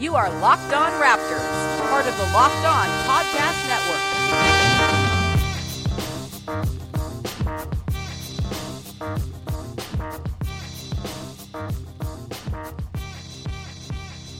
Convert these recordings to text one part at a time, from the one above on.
You are Locked On Raptors, part of the Locked On Podcast Network.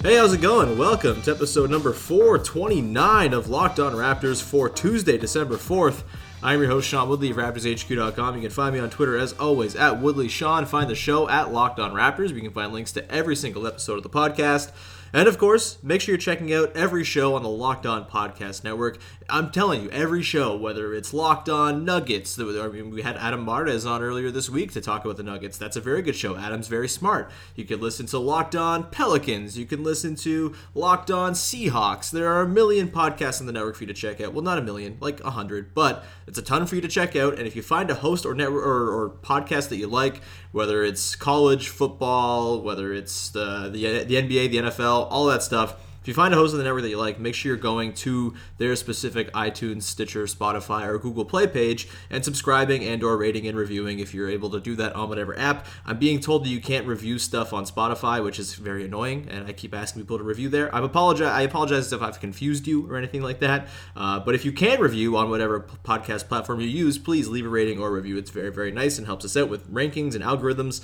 Hey, how's it going? Welcome to episode number 429 of Locked On Raptors for Tuesday, December 4th. I'm your host, Sean Woodley of RaptorsHQ.com. You can find me on Twitter as always at Woodley Sean. Find the show at Locked On Raptors. You can find links to every single episode of the podcast. And of course, make sure you're checking out every show on the Locked On Podcast Network. I'm telling you, every show, whether it's Locked On Nuggets, I mean, we had Adam Mares on earlier this week to talk about the Nuggets. That's a very good show. Adam's very smart. You can listen to Locked On Pelicans. You can listen to Locked On Seahawks. There are a million podcasts on the network for you to check out. Well, not a million, like a hundred, but it's a ton for you to check out. And if you find a host or network or, or podcast that you like, whether it's college football, whether it's the, the, the NBA, the NFL, all that stuff, if you find a host on the network that you like, make sure you're going to their specific iTunes, Stitcher, Spotify, or Google Play page and subscribing and or rating and reviewing if you're able to do that on whatever app. I'm being told that you can't review stuff on Spotify, which is very annoying, and I keep asking people to review there. I apologize. I apologize if I've confused you or anything like that. Uh, but if you can review on whatever podcast platform you use, please leave a rating or review. It's very very nice and helps us out with rankings and algorithms.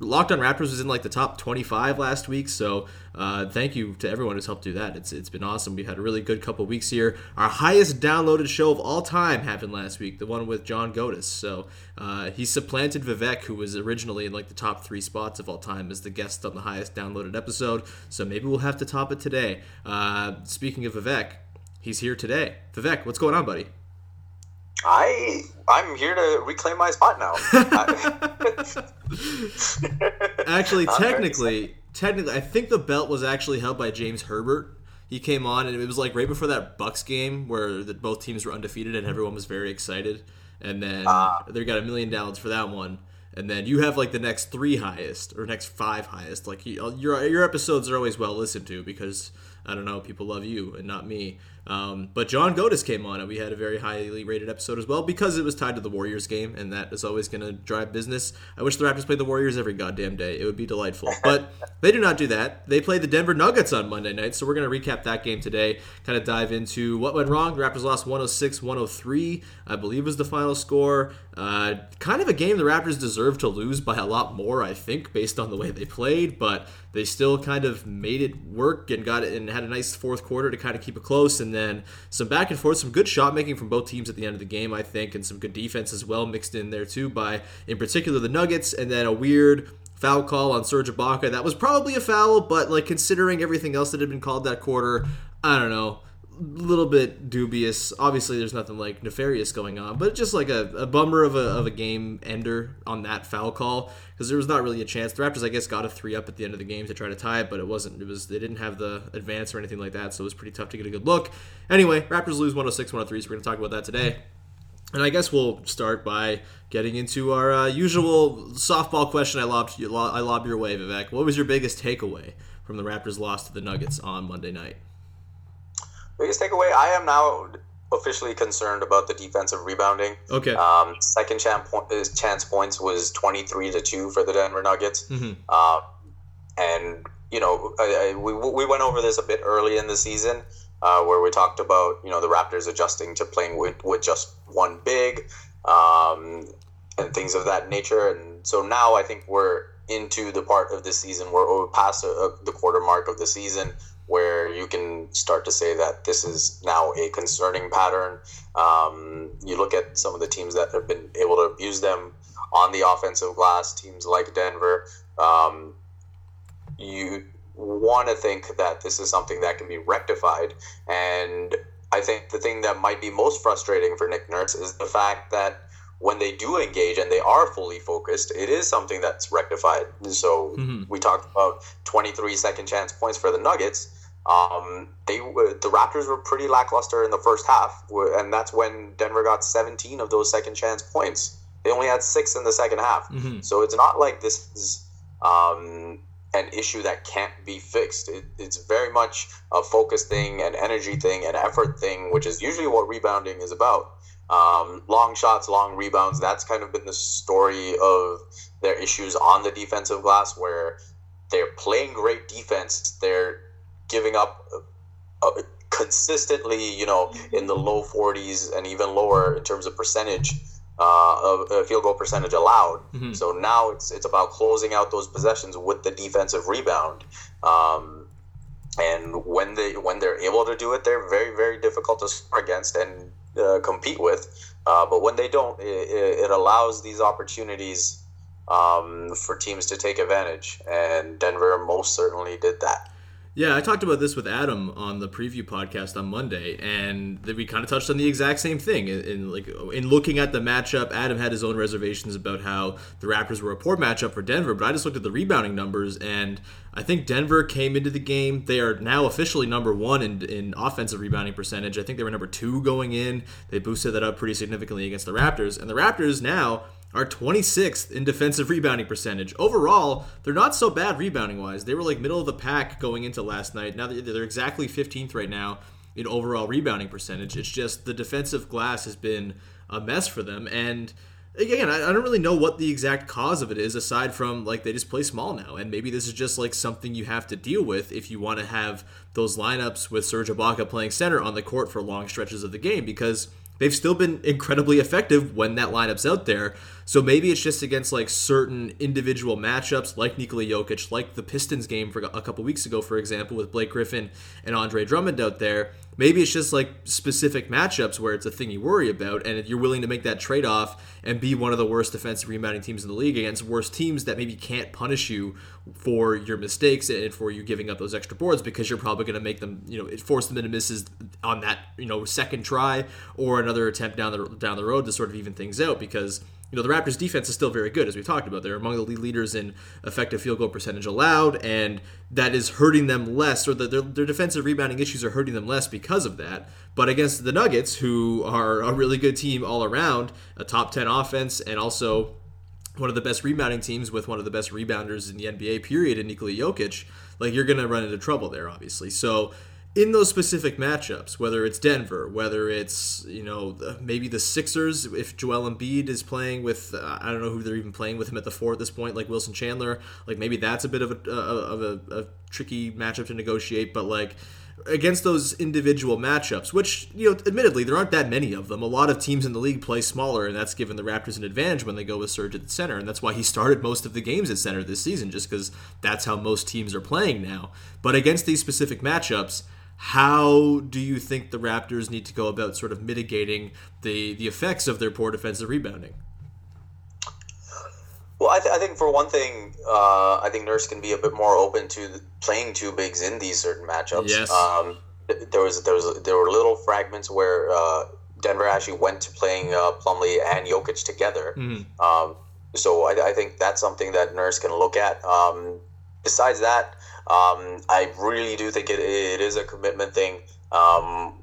Locked on Raptors was in like the top 25 last week, so uh, thank you to everyone who's helped do that. It's it's been awesome. We had a really good couple weeks here. Our highest downloaded show of all time happened last week, the one with John Godis. So uh, he supplanted Vivek, who was originally in like the top three spots of all time, as the guest on the highest downloaded episode. So maybe we'll have to top it today. Uh, speaking of Vivek, he's here today. Vivek, what's going on, buddy? I I'm here to reclaim my spot now. actually, technically, technically, I think the belt was actually held by James Herbert. He came on, and it was like right before that Bucks game where the, both teams were undefeated and everyone was very excited. And then uh, they got a million downloads for that one. And then you have like the next three highest or next five highest. Like your your episodes are always well listened to because I don't know people love you and not me. Um, but John Godis came on, and we had a very highly rated episode as well because it was tied to the Warriors game, and that is always going to drive business. I wish the Raptors played the Warriors every goddamn day. It would be delightful. But they do not do that. They played the Denver Nuggets on Monday night, so we're going to recap that game today, kind of dive into what went wrong. The Raptors lost 106 103, I believe was the final score. Uh, kind of a game the Raptors deserve to lose by a lot more, I think, based on the way they played, but they still kind of made it work and got it and had a nice fourth quarter to kind of keep it close. And then some back and forth, some good shot making from both teams at the end of the game, I think, and some good defense as well mixed in there too by, in particular, the Nuggets. And then a weird foul call on Serge Ibaka. That was probably a foul, but like considering everything else that had been called that quarter, I don't know little bit dubious. Obviously, there's nothing like nefarious going on, but just like a, a bummer of a, of a game ender on that foul call because there was not really a chance. The Raptors, I guess, got a three up at the end of the game to try to tie it, but it wasn't. It was they didn't have the advance or anything like that, so it was pretty tough to get a good look. Anyway, Raptors lose 106 103, so we're going to talk about that today. And I guess we'll start by getting into our uh, usual softball question I lobbed, you I lobbed your way, Vivek. What was your biggest takeaway from the Raptors' loss to the Nuggets on Monday night? Biggest takeaway I am now officially concerned about the defensive rebounding. Okay. Um, second chance, chance points was 23 to 2 for the Denver Nuggets. Mm-hmm. Uh, and, you know, I, I, we, we went over this a bit early in the season uh, where we talked about, you know, the Raptors adjusting to playing with, with just one big um, and things of that nature. And so now I think we're into the part of the season where we're past uh, the quarter mark of the season where you can start to say that this is now a concerning pattern. Um, you look at some of the teams that have been able to abuse them on the offensive glass, teams like Denver. Um, you want to think that this is something that can be rectified. And I think the thing that might be most frustrating for Nick Nurse is the fact that when they do engage and they are fully focused, it is something that's rectified. So mm-hmm. we talked about 23 second chance points for the Nuggets. Um, they the Raptors were pretty lackluster in the first half, and that's when Denver got 17 of those second chance points. They only had six in the second half. Mm-hmm. So it's not like this is um, an issue that can't be fixed. It, it's very much a focus thing, an energy thing, an effort thing, which is usually what rebounding is about. Um, long shots, long rebounds. That's kind of been the story of their issues on the defensive glass, where they're playing great defense. They're giving up uh, consistently, you know, in the low 40s and even lower in terms of percentage uh, of uh, field goal percentage allowed. Mm-hmm. So now it's it's about closing out those possessions with the defensive rebound. Um, and when they when they're able to do it, they're very very difficult to score against and uh, compete with. Uh, but when they don't, it, it allows these opportunities um, for teams to take advantage, and Denver most certainly did that. Yeah, I talked about this with Adam on the preview podcast on Monday, and we kind of touched on the exact same thing. In, in, like in looking at the matchup, Adam had his own reservations about how the Raptors were a poor matchup for Denver, but I just looked at the rebounding numbers, and I think Denver came into the game. They are now officially number one in, in offensive rebounding percentage. I think they were number two going in. They boosted that up pretty significantly against the Raptors, and the Raptors now are 26th in defensive rebounding percentage. Overall, they're not so bad rebounding wise. They were like middle of the pack going into last night. Now they're exactly 15th right now in overall rebounding percentage. It's just the defensive glass has been a mess for them. And again, I, don't really know what the exact cause of it is aside from like they just play small now. And maybe this is just like something you have to deal with if you want to have those lineups with Serge Ibaka playing center on the court for long stretches of the game because they've still been incredibly effective when that lineup's out there. So maybe it's just against like certain individual matchups, like Nikola Jokic, like the Pistons game for a couple weeks ago, for example, with Blake Griffin and Andre Drummond out there. Maybe it's just like specific matchups where it's a thing you worry about, and you're willing to make that trade off and be one of the worst defensive rebounding teams in the league against worse teams that maybe can't punish you for your mistakes and for you giving up those extra boards because you're probably going to make them, you know, force them into misses on that, you know, second try or another attempt down the down the road to sort of even things out because you know, the Raptors defense is still very good, as we talked about. They're among the lead leaders in effective field goal percentage allowed, and that is hurting them less, or the, their, their defensive rebounding issues are hurting them less because of that. But against the Nuggets, who are a really good team all around, a top 10 offense, and also one of the best rebounding teams with one of the best rebounders in the NBA, period, in Nikola Jokic, like you're going to run into trouble there, obviously. So in those specific matchups, whether it's Denver, whether it's you know maybe the Sixers, if Joel Embiid is playing with uh, I don't know who they're even playing with him at the four at this point, like Wilson Chandler, like maybe that's a bit of a of a, a tricky matchup to negotiate, but like against those individual matchups, which, you know, admittedly, there aren't that many of them. A lot of teams in the league play smaller, and that's given the Raptors an advantage when they go with Serge at the center. And that's why he started most of the games at center this season, just because that's how most teams are playing now. But against these specific matchups, how do you think the Raptors need to go about sort of mitigating the the effects of their poor defensive rebounding? Well, I, th- I think for one thing, uh, I think Nurse can be a bit more open to playing two bigs in these certain matchups. Yes. Um, there was there was there were little fragments where uh, Denver actually went to playing uh, Plumlee and Jokic together. Mm-hmm. Um, so I, I, think that's something that Nurse can look at. Um, besides that, um, I really do think it, it is a commitment thing. Um,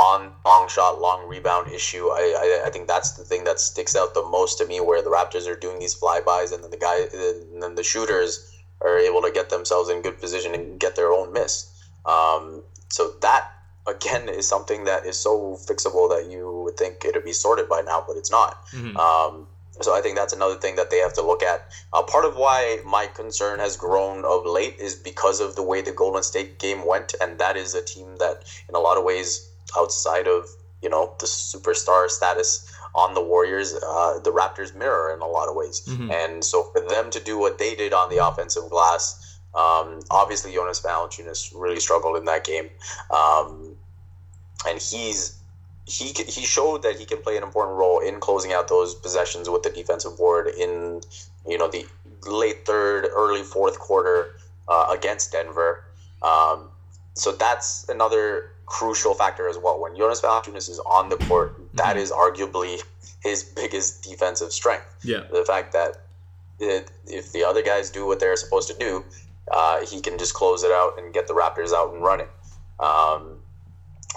on long shot, long rebound issue. I, I, I think that's the thing that sticks out the most to me, where the Raptors are doing these flybys, and then the guy, and then the shooters are able to get themselves in good position and get their own miss. Um, so that again is something that is so fixable that you would think it'd be sorted by now, but it's not. Mm-hmm. Um, so I think that's another thing that they have to look at. Uh, part of why my concern has grown of late is because of the way the Golden State game went, and that is a team that, in a lot of ways, outside of you know the superstar status on the Warriors, uh, the Raptors mirror in a lot of ways. Mm-hmm. And so for them to do what they did on the offensive glass, um, obviously Jonas Valanciunas really struggled in that game, um, and he's he he showed that he can play an important role in closing out those possessions with the defensive board in you know the late third, early fourth quarter uh, against Denver. Um, so that's another crucial factor as well. When Jonas Valanciunas is on the court, that mm-hmm. is arguably his biggest defensive strength. Yeah, the fact that it, if the other guys do what they're supposed to do, uh, he can just close it out and get the Raptors out and running. Um,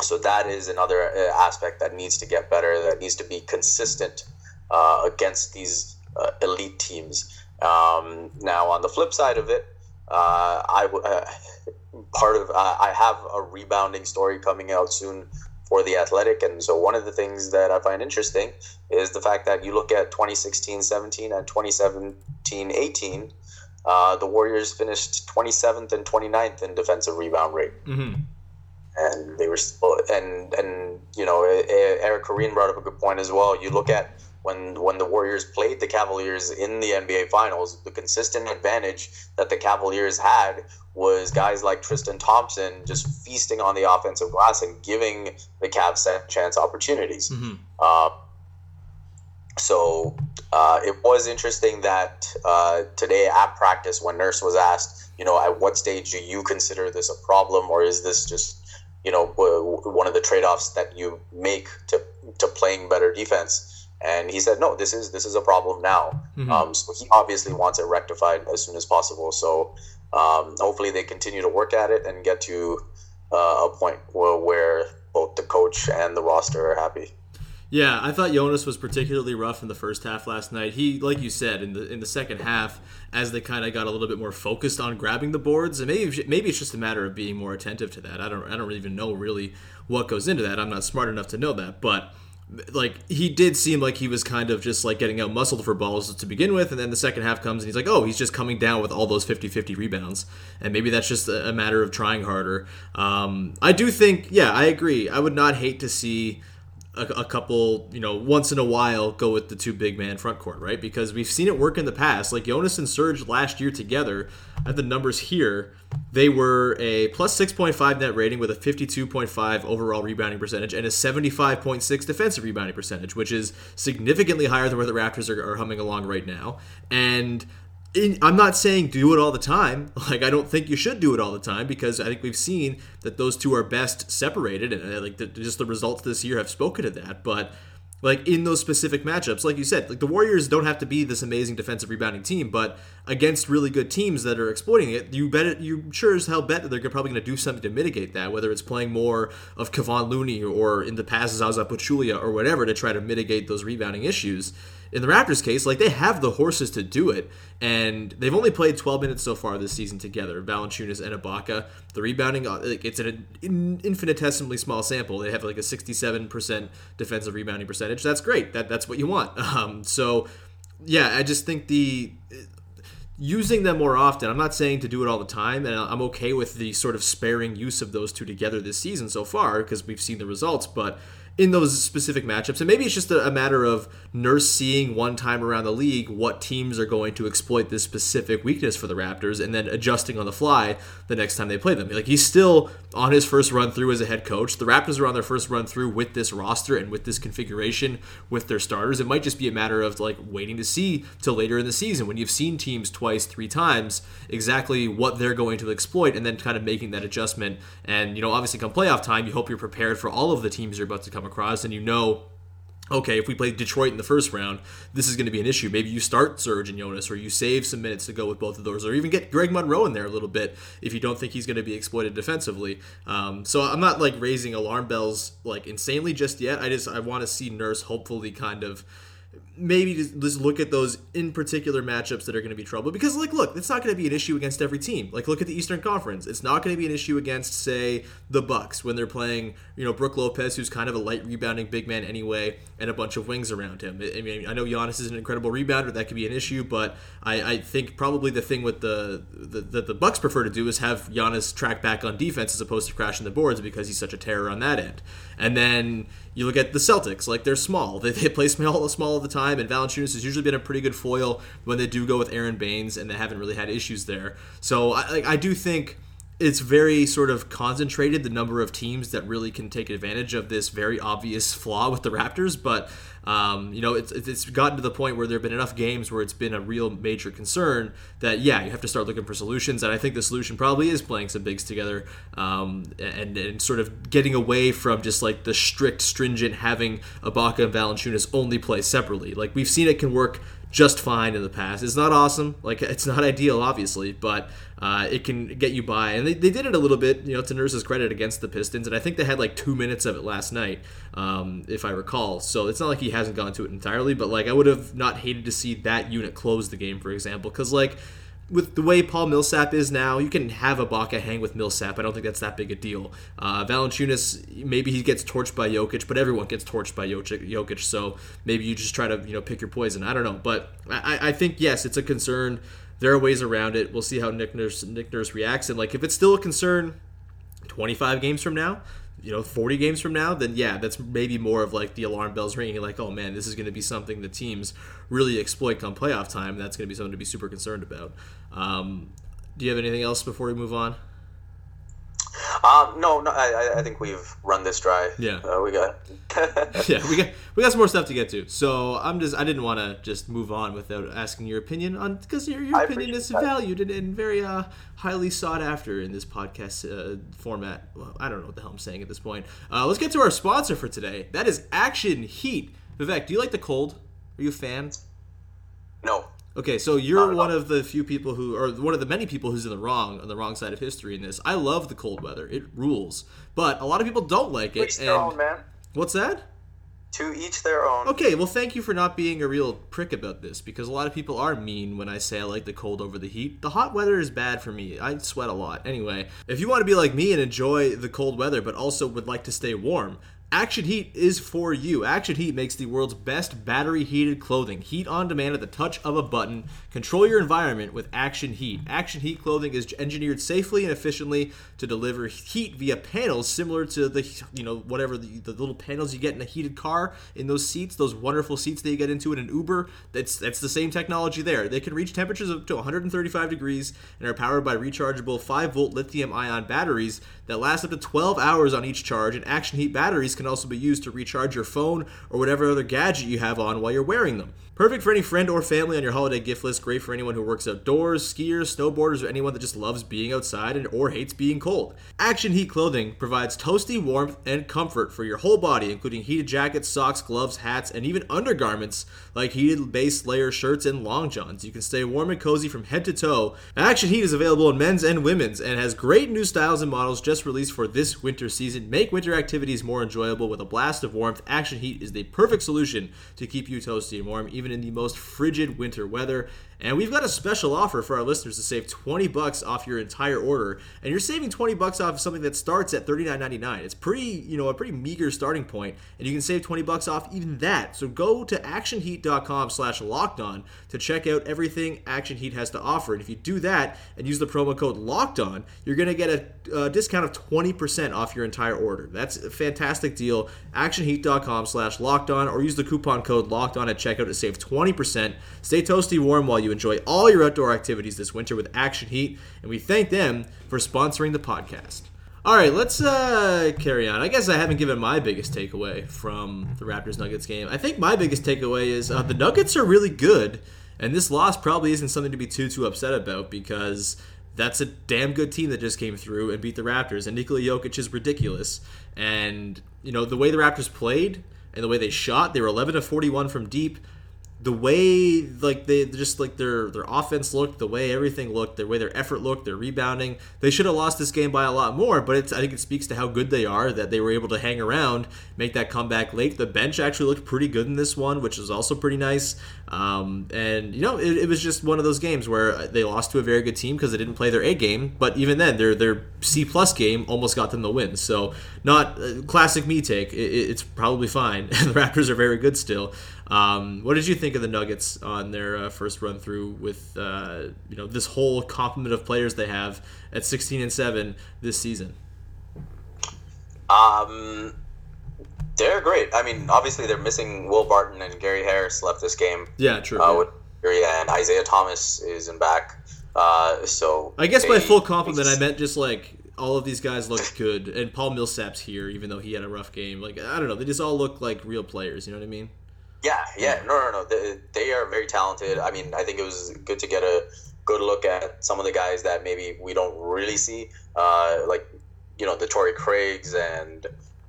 so that is another uh, aspect that needs to get better. That needs to be consistent uh, against these uh, elite teams. Um, now, on the flip side of it, uh, I uh, part of uh, I have a rebounding story coming out soon for the Athletic, and so one of the things that I find interesting is the fact that you look at 2016-17 and 2017-18. uh, the Warriors finished 27th and 29th in defensive rebound rate. Mm-hmm. And they were, and and you know, Eric Koreen brought up a good point as well. You look at when when the Warriors played the Cavaliers in the NBA Finals, the consistent advantage that the Cavaliers had was guys like Tristan Thompson just feasting on the offensive glass and giving the Cavs set chance opportunities. Mm-hmm. Uh, so uh, it was interesting that uh, today at practice, when Nurse was asked, you know, at what stage do you consider this a problem, or is this just, you know, one of the trade-offs that you make to to playing better defense? And he said, no, this is this is a problem now. Mhm. Um, so he obviously wants it rectified as soon as possible. So um, hopefully they continue to work at it and get to uh, a point where, where both the coach and the roster are happy. Yeah, I thought Jonas was particularly rough in the first half last night. He, like you said, in the in the second half, as they kind of got a little bit more focused on grabbing the boards, and maybe maybe it's just a matter of being more attentive to that. I don't I don't even know really what goes into that. I'm not smart enough to know that, but like he did seem like he was kind of just like getting out muscled for balls to begin with and then the second half comes and he's like oh he's just coming down with all those 50-50 rebounds and maybe that's just a matter of trying harder um, i do think yeah i agree i would not hate to see a, a couple, you know, once in a while go with the two big man front court, right? Because we've seen it work in the past. Like Jonas and Serge last year together, at the numbers here, they were a plus 6.5 net rating with a 52.5 overall rebounding percentage and a 75.6 defensive rebounding percentage, which is significantly higher than where the Raptors are, are humming along right now. And in, I'm not saying do it all the time. Like I don't think you should do it all the time because I think we've seen that those two are best separated, and uh, like the, just the results this year have spoken to that. But like in those specific matchups, like you said, like the Warriors don't have to be this amazing defensive rebounding team, but against really good teams that are exploiting it, you bet it, you sure as hell bet that they're probably going to do something to mitigate that, whether it's playing more of Kevon Looney or in the past Zaza Pachulia or whatever to try to mitigate those rebounding issues in the Raptors case, like they have the horses to do it, and they've only played 12 minutes so far this season together. Valanciunas and Ibaka. The rebounding, uh, an infinitesimally small sample. They have like a 67% defensive rebounding percentage. That's great. That that's what you want. Um, so, yeah, I just think the using them more often. I'm not saying to do it all the time, and I'm okay with the sort of sparing use of those two together this season so far because we've seen the results, but in those specific matchups. And maybe it's just a, a, matter of Nurse seeing one time around the league what teams are going to exploit this specific weakness for the Raptors and then adjusting on the fly the next time they play them. Like he's still on his first run through as a head coach. The Raptors are on their first run through with this roster and with this configuration with their starters. It might just be a matter of like waiting to see till later in the season when you've seen teams twice, three times exactly what they're going to exploit and then kind of making that adjustment. And you know, obviously come playoff time, you hope you're prepared for all of the teams you're about to come across, and you know okay, if we play Detroit in the first round, this is going to be an issue. Maybe you start Serge and Jonas, or you save some minutes to go with both of those, or even get Greg Monroe in there a little bit if you don't think he's going to be exploited defensively. Um, so I'm not like raising alarm bells like insanely just yet. I just I want to see Nurse hopefully kind of maybe just, look at those in particular matchups that are going to be trouble. Because like look it's not going to be an issue against every team. Like look at the eastern conference. It's not going to be an issue against say the bucks when they're playing you know Brook lopez who's kind of a light rebounding big man anyway and a bunch of wings around him. I mean i know Giannis is an incredible rebounder. That could be an issue but i, I think probably the thing with the that the, bucks prefer to do is have Giannis track back on defense as opposed to crashing the boards because he's such a terror on that end. And then you look at the Celtics, like they're small. They, they play small, small all the time, and Valanciunas has usually been a pretty good foil when they do go with Aron Baynes, and they haven't really had issues there. So I, like, I do think it's very sort of concentrated the number of teams that really can take advantage of this very obvious flaw with the Raptors. But um, you know, it's it's gotten to the point where there have been enough games where it's been a real major concern that yeah, you have to start looking for solutions. And I think the solution probably is playing some bigs together um, and and sort of getting away from just like the strict, stringent having Ibaka and Valanciunas only play separately. Like we've seen it can work just fine in the past. It's not awesome, like it's not ideal, obviously, but uh, it can get you by. And they, they did it a little bit, you know, to Nurse's credit against the Pistons, and I think they had like two minutes of it last night, um, if I recall. So it's not like he hasn't gone to it entirely, but like I would have not hated to see that unit close the game, for example, because like with the way Paul Millsap is now, you can have Ibaka hang with Millsap. I don't think that's that big a deal. Uh, Valanciunas, maybe he gets torched by Jokic, but everyone gets torched by Jokic. So maybe you just try to you know pick your poison. I don't know, but I, I think yes, it's a concern there are ways around it. We'll see how Nick Nurse Nick Nurse reacts, and like if it's still a concern, 25 games from now, you know, 40 games from now, then yeah, that's maybe more of like the alarm bells ringing, like, oh man, this is going to be something the teams really exploit come playoff time. That's going to be something to be super concerned about. Um, do you have anything else before we move on? Um, no, no, I, I think we've run this dry. Yeah, uh, we got. yeah, we got we got some more stuff to get to. So I'm just I didn't want to just move on without asking your opinion on because your, your opinion is valued and, and very uh, highly sought after in this podcast uh, format. Well, I don't know what the hell I'm saying at this point. Uh, let's get to our sponsor for today. That is Action Heat. Vivek, do you like the cold? Are you a fan? No. Okay, so you're one of the few people who, or one of the many people who's in the wrong, on the wrong side of history in this. I love the cold weather; it rules. But a lot of people don't like it. Each their own, man. What's that? To each their own. Okay, well, thank you for not being a real prick about this, because a lot of people are mean when I say I like the cold over the heat. The hot weather is bad for me. I sweat a lot. Anyway, if you want to be like me and enjoy the cold weather, but also would like to stay warm, Action Heat is for you. Action Heat makes the world's best battery heated clothing. Heat on demand at the touch of a button. Control your environment with Action Heat. Action Heat clothing is engineered safely and efficiently to deliver heat via panels similar to the, you know, whatever the, the little panels you get in a heated car in those seats, those wonderful seats that you get into in an Uber. That's that's the same technology there. They can reach temperatures up to 135 degrees and are powered by rechargeable 5 volt lithium ion batteries that last up to 12 hours on each charge. And Action Heat batteries can also be used to recharge your phone or whatever other gadget you have on while you're wearing them. Perfect for any friend or family on your holiday gift list. Great for anyone who works outdoors, skiers, snowboarders, or anyone that just loves being outside and or hates being cold. Action Heat clothing provides toasty warmth and comfort for your whole body, including heated jackets, socks, gloves, hats, and even undergarments like heated base layer shirts and long johns. You can stay warm and cozy from head to toe. Action Heat is available in men's and women's and has great new styles and models just released for this winter season. Make winter activities more enjoyable with a blast of warmth. Action Heat is the perfect solution to keep you toasty and warm, even in the most frigid winter weather. And we've got a special offer for our listeners to save 20 bucks off your entire order. And you're saving 20 bucks off of something that starts at $39.99. It's pretty, you know, a pretty meager starting point, and you can save 20 bucks off even that. So go to actionheat.com slash locked on to check out everything Action Heat has to offer. And if you do that and use the promo code locked on, you're going to get a, a discount of 20% off your entire order. That's a fantastic deal. Actionheat.com slash locked on or use the coupon code locked on at checkout to save 20%. Stay toasty warm while you enjoy all your outdoor activities this winter with Action Heat, and we thank them for sponsoring the podcast. All right, let's uh, carry on. I guess I haven't given my biggest takeaway from the Raptors Nuggets game. I think my biggest takeaway is uh, the Nuggets are really good, and this loss probably isn't something to be too too upset about because that's a damn good team that just came through and beat the Raptors. And Nikola Jokic is ridiculous, and you know the way the Raptors played and the way they shot, they were 11 to 41 from deep the way like they just like their their offense looked, the way everything looked, the way their effort looked, their rebounding, they should have lost this game by a lot more. But it's I think it speaks to how good they are that they were able to hang around, make that comeback late. The bench actually looked pretty good in this one, which is also pretty nice. Um, and you know it, it, was just one of those games where they lost to a very good team because they didn't play their A game. But even then, their their C plus game almost got them the win. So not uh, classic me take. It, it's probably fine. the Raptors are very good still. Um, what did you think of the Nuggets on their uh, first run through with uh, you know this whole complement of players they have at 16 and seven this season? Um, they're great. I mean, obviously they're missing Will Barton and Gary Harris left this game. Yeah, true. Uh, yeah. and Isaiah Thomas isn't back. Uh, so I guess they, by full compliment, I meant just like all of these guys look good, and Paul Millsap's here, even though he had a rough game. Like I don't know, they just all look like real players. You know what I mean? Yeah, yeah, no, no, no. They, they are very talented. I mean, I think it was good to get a good look at some of the guys that maybe we don't really see, uh, like you know the Torrey Craigs and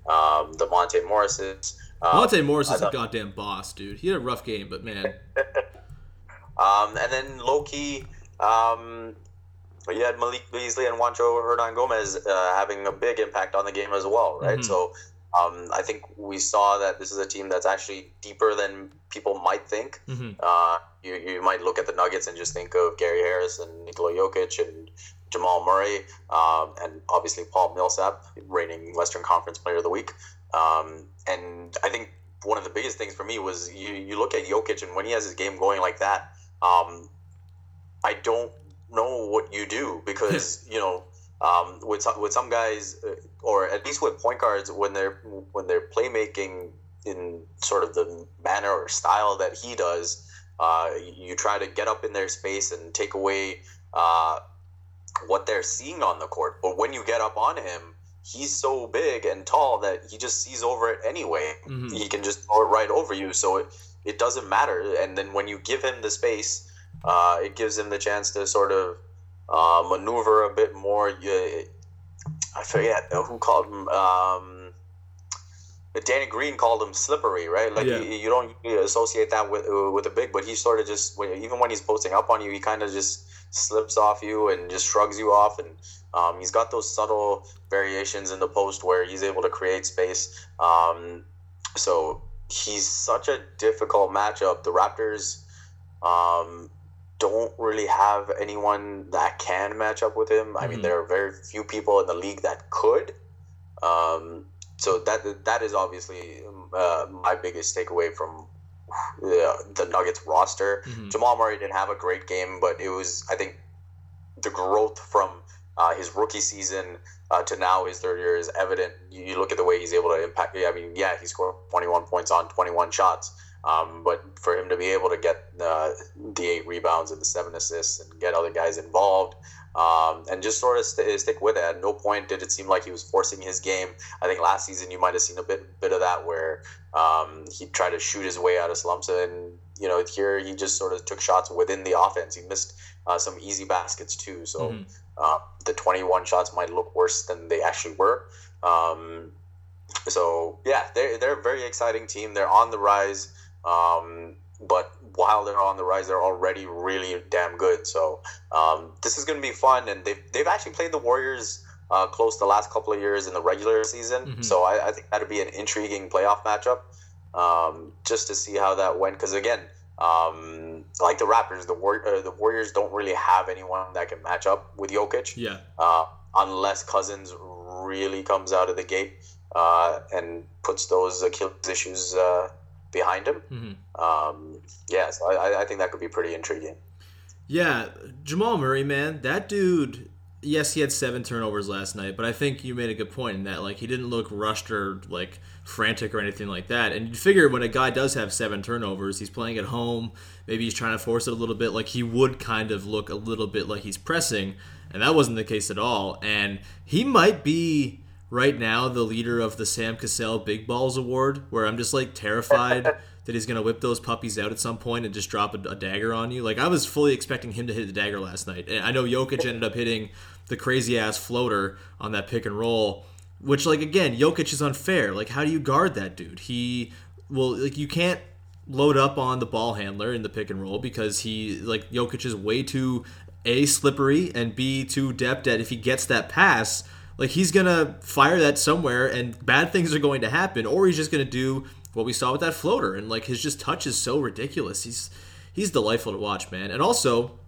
um, the Monte Morrises. Um, Monte Morris is a goddamn boss, dude. He had a rough game, but man. um, and then low key, um, you had Malik Beasley and Juancho Hernangomez uh, having a big impact on the game as well, right? Mm-hmm. So um, I think we saw that this is a team that's actually deeper than people might think. Mm-hmm. Uh, you, you might look at the Nuggets and just think of Gary Harris and Nikola Jokic and Jamal Murray, um, and obviously Paul Millsap, reigning Western Conference Player of the Week. Um, and I think one of the biggest things for me was you, you look at Jokic, and when he has his game going like that, um, I don't know what you do because you know um, with with some guys, uh, or at least with point guards, when they're when they're playmaking in sort of the manner or style that he does, uh, you try to get up in their space and take away uh, what they're seeing on the court. But when you get up on him, he's so big and tall that he just sees over it anyway. Mm-hmm. He can just throw it right over you, so it it doesn't matter. And then when you give him the space, uh, it gives him the chance to sort of uh, maneuver a bit more. You, I forget who called him. Um, Danny Green called him slippery, right? Like yeah. you, you, don't associate that with uh, with a big, but he sort of just even when he's posting up on you, he kind of just slips off you and just shrugs you off, and um, he's got those subtle variations in the post where he's able to create space. Um, so he's such a difficult matchup. The Raptors um, don't really have anyone that can match up with him. I mm-hmm. mean, there are very few people in the league that could. Um, so that that is obviously uh, my biggest takeaway from uh, the Nuggets roster. Mm-hmm. Jamal Murray didn't have a great game, but it was I think the growth from uh, his rookie season uh, to now his third year is evident. You, you, look at the way he's able to impact. I mean, yeah, he scored 21 points on 21 shots, um, but for him to be able to get uh, the eight rebounds and the seven assists and get other guys involved, um, and just sort of st- stick with it. At no point did it seem like he was forcing his game. I think last season you might have seen a bit bit of that where um, he tried to shoot his way out of slumps, and you know here he just sort of took shots within the offense. He missed uh, some easy baskets too, so mm-hmm. uh, the 21 shots might look worse than they actually were. Um, so yeah, they're they're a very exciting team. They're on the rise. Um, but while they're on the rise, they're already really damn good. So um, this is going to be fun, and they've they've actually played the Warriors uh, close the last couple of years in the regular season. Mm-hmm. So I, I, think that'd be an intriguing playoff matchup, um, just to see how that went. Because again, um, like the Raptors, the War- uh, the Warriors don't really have anyone that can match up with Jokic. Yeah. Uh, unless Cousins really comes out of the gate uh, and puts those Achilles issues uh, behind him. Mm-hmm. Um, yeah, so I, I think that could be pretty intriguing. Yeah, Jamal Murray, man, that dude. Yes, he had seven turnovers last night, but I think you made a good point in that like he didn't look rushed or like frantic or anything like that. And you figure when a guy does have seven turnovers, he's playing at home. Maybe he's trying to force it a little bit. Like he would kind of look a little bit like he's pressing, and that wasn't the case at all. And he might be right now the leader of the Sam Cassell Big Balls Award, where I'm just like terrified that he's gonna whip those puppies out at some point and just drop a, a, dagger on you. Like I was fully expecting him to hit the dagger last night. And I know Jokic ended up hitting the crazy ass floater on that pick and roll, which like again, Jokic is unfair. Like how do you guard that dude? He well like you can't load up on the ball handler in the pick and roll because he like Jokic is way too a slippery and b too depth at if he gets that pass like he's gonna fire that somewhere, and bad things are going to happen, or he's just gonna do what we saw with that floater, and like his just touch is so ridiculous. He's he's delightful to watch, man, and also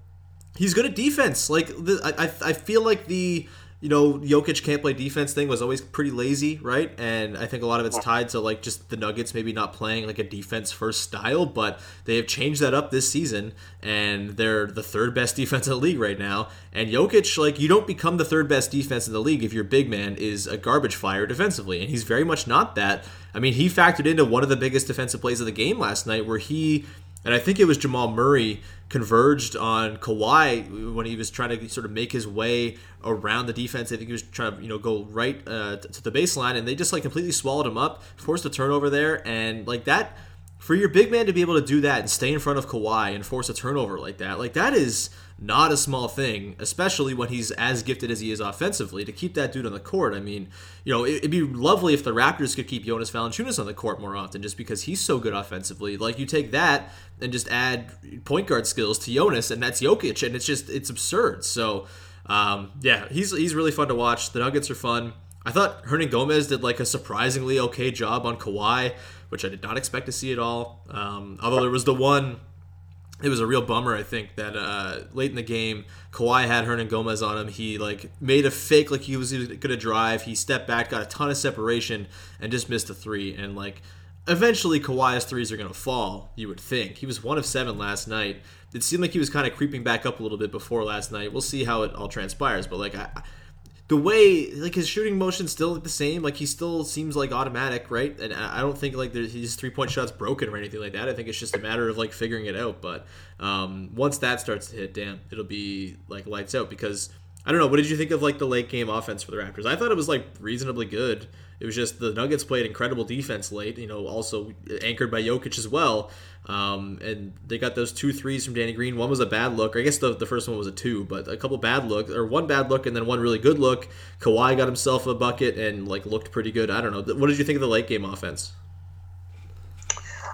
he's good at defense. Like the, I I feel like the you know, Jokic can't play defense thing was always pretty lazy, right? And I think a lot of it's tied to like just the Nuggets maybe not playing like a defense first style, but they have changed that up this season and they're the third best defense in the league right now. And Jokic, like, you don't become the third best defense in the league if your big man is a garbage fire defensively. And he's very much not that. I mean, he factored into one of the biggest defensive plays of the game last night where he and I think it was Jamal Murray converged on Kawhi when he was trying to sort of make his way around the defense. I think he was trying to you know go right uh, to the baseline, and they just like completely swallowed him up, forced a turnover there, and like that for your big man to be able to do that and stay in front of Kawhi and force a turnover like that, like that is not a small thing, especially when he's as gifted as he is offensively. To keep that dude on the court, I mean, you know, it'd be lovely if the Raptors could keep Jonas Valanciunas on the court more often, just because he's so good offensively. Like you take that and just add point guard skills to Jonas, and that's Jokic, and it's just it's absurd. So, um, yeah, he's he's really fun to watch. The Nuggets are fun. I thought Hernangomez did like a surprisingly okay job on Kawhi, which I did not expect to see at all. Um, although there was the one it was a real bummer, I think, that uh, late in the game, Kawhi had Hernangomez on him. He like made a fake like he was going to drive. He stepped back, got a ton of separation, and just missed a three. And like eventually Kawhi's threes are going to fall. You would think he was one of seven last night. It seemed like he was kind of creeping back up a little bit before last night. We'll see how it all transpires. But like I, the way like his shooting motion still the same. Like he still seems like automatic, right? And I don't think like his three point shots broken or anything like that. I think it's just a matter of like figuring it out. But um, once that starts to hit, damn, it'll be like lights out because. I don't know. What did you think of like the late game offense for the Raptors? I thought it was like reasonably good. It was just the Nuggets played incredible defense late. You know, also anchored by Jokic as well. Um, and they got those two threes from Danny Green. One was a bad look. I guess the, the first one was a two, but a couple bad looks, or one bad look and then one really good look. Kawhi got himself a bucket and like looked pretty good. I don't know. What did you think of the late game offense?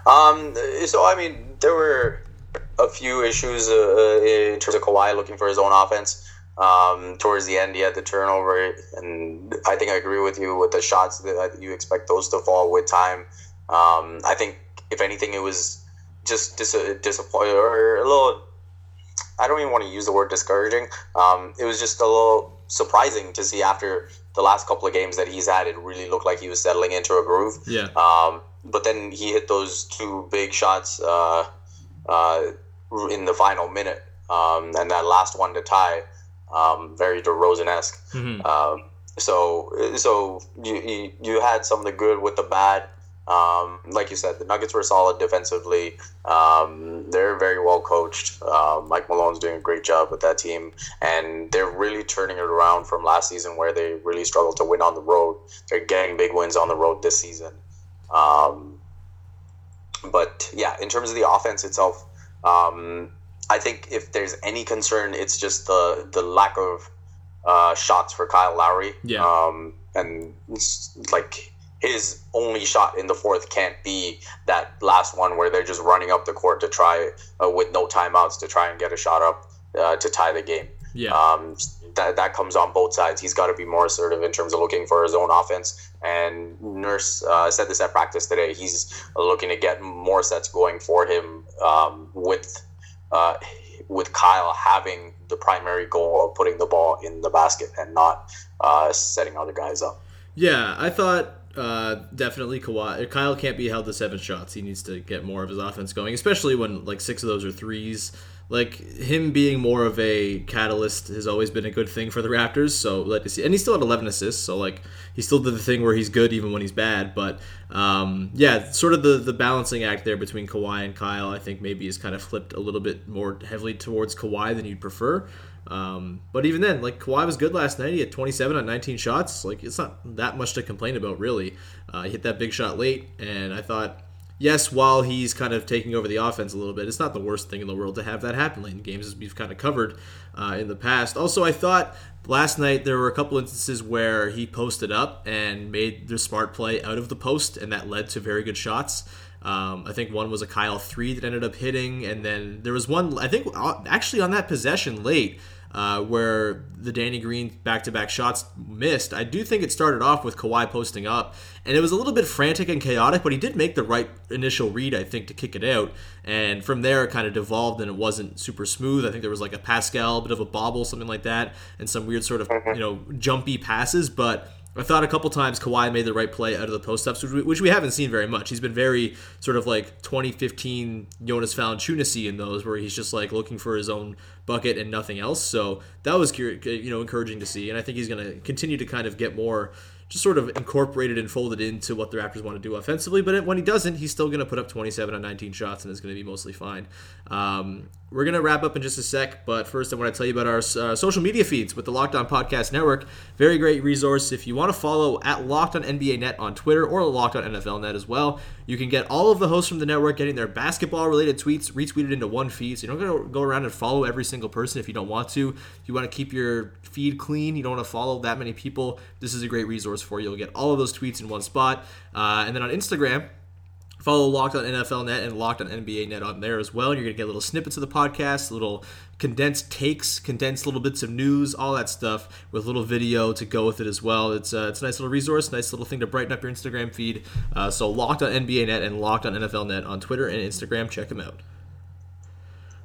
Um, so I mean, there were a few issues uh, in terms of Kawhi looking for his own offense. Um, towards the end, he had the turnover, and I think I agree with you with the shots that you expect those to fall with time. Um, I think if anything, it was just dis- disappointing or a little. I don't even want to use the word discouraging. Um, it was just a little surprising to see after the last couple of games that he's had. It really looked like he was settling into a groove. Yeah. Um, but then he hit those two big shots uh, uh, in the final minute, um, and that last one to tie, um, very DeRozan esque. Mm-hmm. Um, so so you, you you had some of the good with the bad. Um, like you said, the Nuggets were solid defensively. Um, they're very well coached. Uh, Mike Malone's doing a great job with that team, and they're really turning it around from last season where they really struggled to win on the road. They're getting big wins on the road this season. Um, but yeah, in terms of the offense itself, um, I think if there's any concern, it's just the the lack of uh, shots for Kyle Lowry. Yeah. Um, and like his only shot in the fourth can't be that last one where they're just running up the court to try uh, with no timeouts to try and get a shot up uh, to tie the game. Yeah. Um, that, that comes on both sides. He's got to be more assertive in terms of looking for his own offense. And Nurse uh, said this at practice today. He's looking to get more sets going for him um, with uh, with Kyle having the primary goal of putting the ball in the basket and not uh, setting other guys up. Yeah, I thought uh, definitely Kawhi. Kyle can't be held to seven shots. He needs to get more of his offense going, especially when like six of those are threes. Like him being more of a catalyst has always been a good thing for the Raptors. So like to see, and he still had 11 assists. So like he still did the thing where he's good even when he's bad. But um, yeah, sort of the the balancing act there between Kawhi and Kyle, I think maybe is kind of flipped a little bit more heavily towards Kawhi than you'd prefer. Um, but even then, like Kawhi was good last night. He had 27 on 19 shots. Like it's not that much to complain about, really. Uh, he hit that big shot late, and I thought, yes, while he's kind of taking over the offense a little bit, it's not the worst thing in the world to have that happen late in games, as we've kind of covered uh, in the past. Also, I thought last night there were a couple instances where he posted up and made the smart play out of the post, and that led to very good shots. Um, I think one was a Kyle three that ended up hitting, and then there was one I think uh, actually on that possession late uh, where the Danny Green back-to-back shots missed. I do think it started off with Kawhi posting up, and it was a little bit frantic and chaotic, but he did make the right initial read, I think, to kick it out. And from there, it kind of devolved, and it wasn't super smooth. I think there was like a Pascal, a bit of a bobble, something like that, and some weird sort of you know jumpy passes, but. I thought a couple times Kawhi made the right play out of the post ups, which we, which we haven't seen very much. He's been very sort of like 2015 Jonas Valanciunas in those, where he's just like looking for his own bucket and nothing else. So that was you know encouraging to see, and I think he's going to continue to kind of get more just sort of incorporated and folded into what the Raptors want to do offensively. But when he doesn't, he's still going to put up 27 on 19 shots and is going to be mostly fine. Um, we're going to wrap up in just a sec, but first I want to tell you about our uh, social media feeds with the Locked On Podcast Network. Very great resource. If you want to follow at Locked On NBA Net on Twitter or Locked On NFL Net as well, you can get all of the hosts from the network getting their basketball related tweets retweeted into one feed. So you don't got to go around and follow every single person if you don't want to. You want to keep your feed clean, you don't want to follow that many people, this is a great resource for you. You'll get all of those tweets in one spot. Uh, and then on Instagram, Follow Locked on NFL Net and Locked on NBA Net on there as well. And You're going to get little snippets of the podcast, little condensed takes, condensed little bits of news, all that stuff with a little video to go with it as well. It's uh, it's a nice little resource, nice little thing to brighten up your Instagram feed. Uh, so Locked on NBA Net and Locked on NFL Net on Twitter and Instagram. Check them out.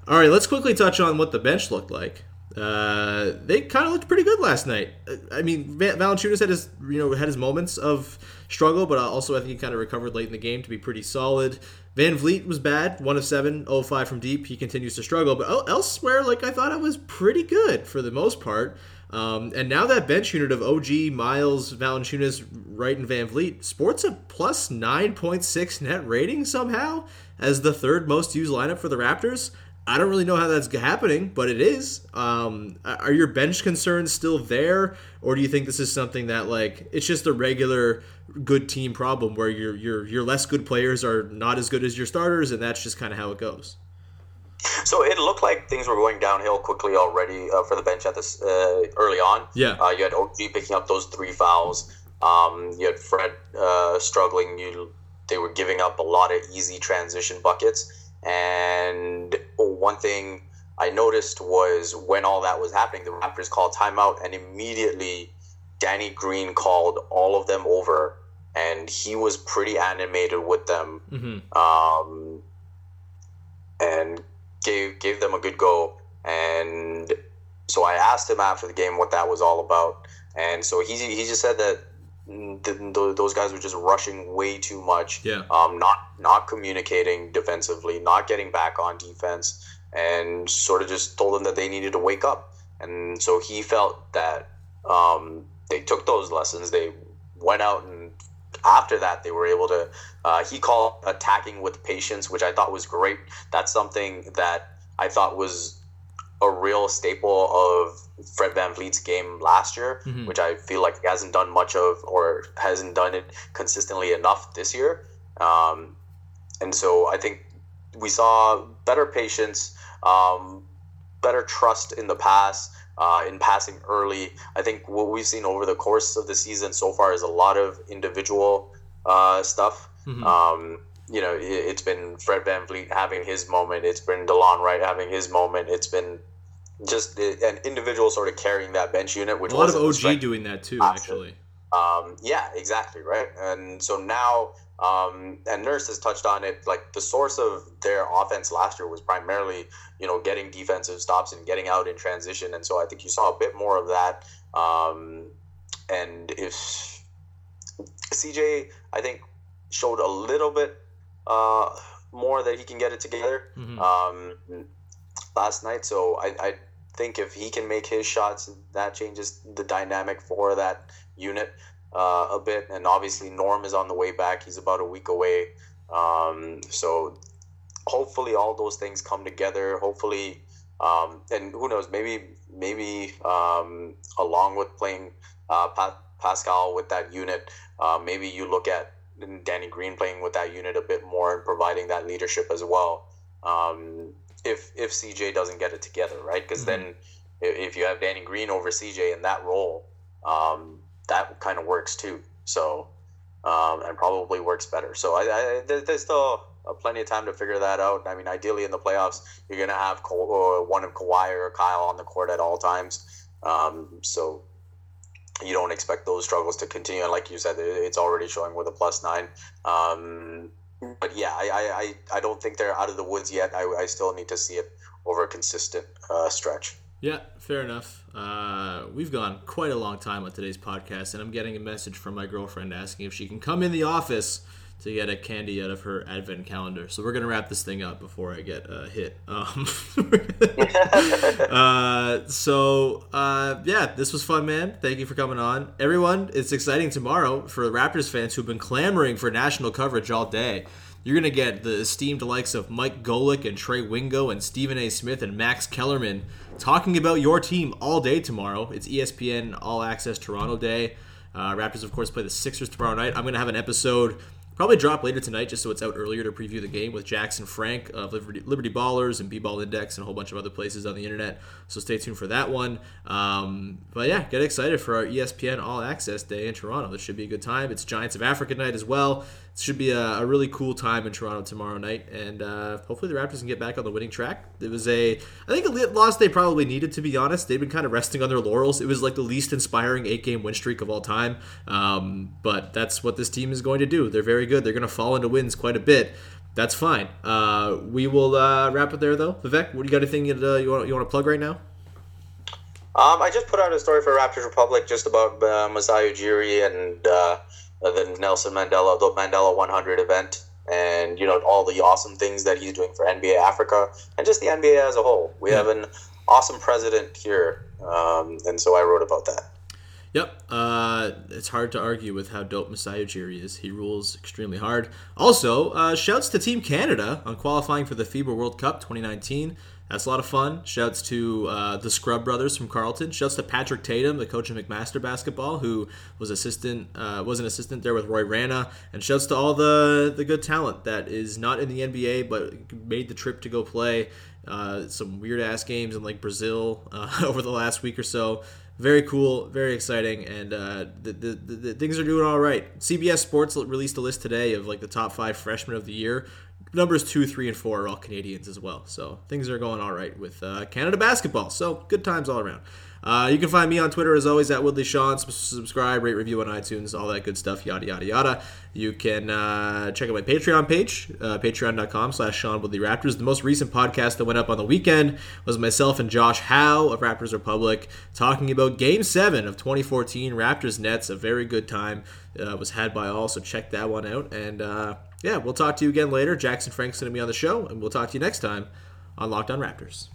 All right, let's quickly touch on what the bench looked like. Uh, they kind of looked pretty good last night. Uh, I mean, Valanciunas had his you know had his moments of struggle, but also I think he kind of recovered late in the game to be pretty solid. VanVleet was bad, one of seven, 05 from deep. He continues to struggle, but elsewhere, like I thought, it was pretty good for the most part. Um, and now that bench unit of OG, Miles, Valanciunas, Wright, and VanVleet sports a plus 9.6 net rating somehow as the third most used lineup for the Raptors. I don't really know how that's happening, but it is. Um, are your bench concerns still there, or do you think this is something that like it's just a regular good team problem where your your your less good players are not as good as your starters, and that's just kind of how it goes? So it looked like things were going downhill quickly already uh, for the bench at this uh, early on. Yeah, uh, you had OG picking up those three fouls. Um, you had Fred uh, struggling. You they were giving up a lot of easy transition buckets and one thing I noticed was when all that was happening, the Raptors called timeout, and immediately Danny Green called all of them over, and he was pretty animated with them, mm-hmm. um, and gave gave them a good go. And so I asked him after the game what that was all about, and so he he just said that those guys were just rushing way too much. Yeah. Um, not not communicating defensively, not getting back on defense, and sort of just told them that they needed to wake up. And so he felt that um, they took those lessons. They went out and after that they were able to. Uh, he called attacking with patience, which I thought was great. That's something that I thought was a real staple of Fred VanVleet's game last year, mm-hmm. which I feel like he hasn't done much of or hasn't done it consistently enough this year. Um, and so I think we saw better patience, um, better trust in the pass, uh, in passing early. I think what we've seen over the course of the season so far is a lot of individual uh, stuff. Mm-hmm. Um, you know, it, has been Fred VanVleet having his moment. It's been Delon Wright having his moment. It's been just an individual sort of carrying that bench unit, which a lot of OG doing that too, actually. Um, yeah, exactly, right. And so now, um, and Nurse has touched on it. Like the source of their offense last year was primarily, you know, getting defensive stops and getting out in transition. And so I think you saw a bit more of that. Um, and if CJ, I think, showed a little bit uh, more that he can get it together mm-hmm. um, last night. So I, I think if he can make his shots, that changes the dynamic for that unit uh, a bit. And obviously, Norm is on the way back. He's about a week away. Um, so hopefully, all those things come together. Hopefully, um, and who knows, maybe maybe um, along with playing uh, pa- Pascal with that unit, uh, maybe you look at Danny Green playing with that unit a bit more and providing that leadership as well. Um, if if CJ doesn't get it together, right? Because mm-hmm. then if you have Danny Green over CJ in that role, um, that kind of works too. So um, and probably works better. So I, I, there's still plenty of time to figure that out. I mean, ideally in the playoffs, you're gonna have Ka- uh, one of Kawhi or Kyle on the court at all times. Um, so you don't expect those struggles to continue. And like you said, it's already showing with a plus nine. Um, but yeah, I, I, I don't think they're out of the woods yet. I, I still need to see it over a consistent uh, stretch. Yeah, fair enough. Uh, we've gone quite a long time on today's podcast, and I'm getting a message from my girlfriend asking if she can come in the office to get a candy out of her advent calendar. So we're gonna wrap this thing up before I get uh, hit. Um, uh, so uh, yeah, this was fun, man. Thank you for coming on, everyone. It's exciting tomorrow for the Raptors fans who've been clamoring for national coverage all day. You're gonna get the esteemed likes of Mike Golic and Trey Wingo and Stephen A. Smith and Max Kellerman talking about your team all day tomorrow. It's ESPN All Access Toronto Day. Uh, Raptors, of course, play the Sixers tomorrow night. I'm going to have an episode Probably drop later tonight just so it's out earlier to preview the game with Jackson Frank of Liberty, Liberty Ballers and B-Ball Index and a whole bunch of other places on the internet. So stay tuned for that one. Um, but yeah, get excited for our ESPN All Access Day in Toronto. This should be a good time. It's Giants of Africa night as well. It should be a, a really cool time in Toronto tomorrow night, and uh, hopefully the Raptors can get back on the winning track. It was a, I think a loss they probably needed to be honest. They've been kind of resting on their laurels. It was like the least inspiring eight-game win streak of all time, um, but that's what this team is going to do. They're very good. They're going to fall into wins quite a bit. That's fine. Uh, we will uh, wrap it there though. Vivek, what do you got anything uh, you want you want to plug right now? Um, I just put out a story for Raptors Republic just about uh, Masai Ujiri and uh, the Nelson Mandela, the Mandela 100 event, and you know all the awesome things that he's doing for NBA Africa and just the NBA as a whole. We yeah. have an awesome president here, um, and so I wrote about that. Yep, uh, it's hard to argue with how dope Masai Ujiri is. He rules extremely hard. Also, uh, shouts to Team Canada on qualifying for the FIBA World Cup 2019. That's a lot of fun. Shouts to uh, the Scrubb brothers from Carleton. Shouts to Patrick Tatham, the coach of McMaster basketball, who was assistant uh, was an assistant there with Roy Rana. And shouts to all the the good talent that is not in the NBA but made the trip to go play uh, some weird ass games in like Brazil uh, over the last week or so. Very cool, very exciting, and uh, the, the, the, things are doing all right. CBS Sports released a list today of like the top five freshmen of the year numbers two, three, and four are all Canadians as well. So things are going all right with uh, Canada basketball. So good times all around. Uh, you can find me on Twitter as always at Woodley Sean. Subscribe, rate, review on iTunes, all that good stuff, yada yada yada. You can uh, check out my Patreon page, uh, patreon.com slash Sean Woodley Raptors. The most recent podcast that went up on the weekend was myself and Josh Howe of Raptors Republic talking about Game 7 of 2014 Raptors Nets. A very good time uh, was had by all, so check that one out. And uh, yeah, we'll talk to you again later. Jackson Frank's going to be on the show, and we'll talk to you next time on Locked On Raptors.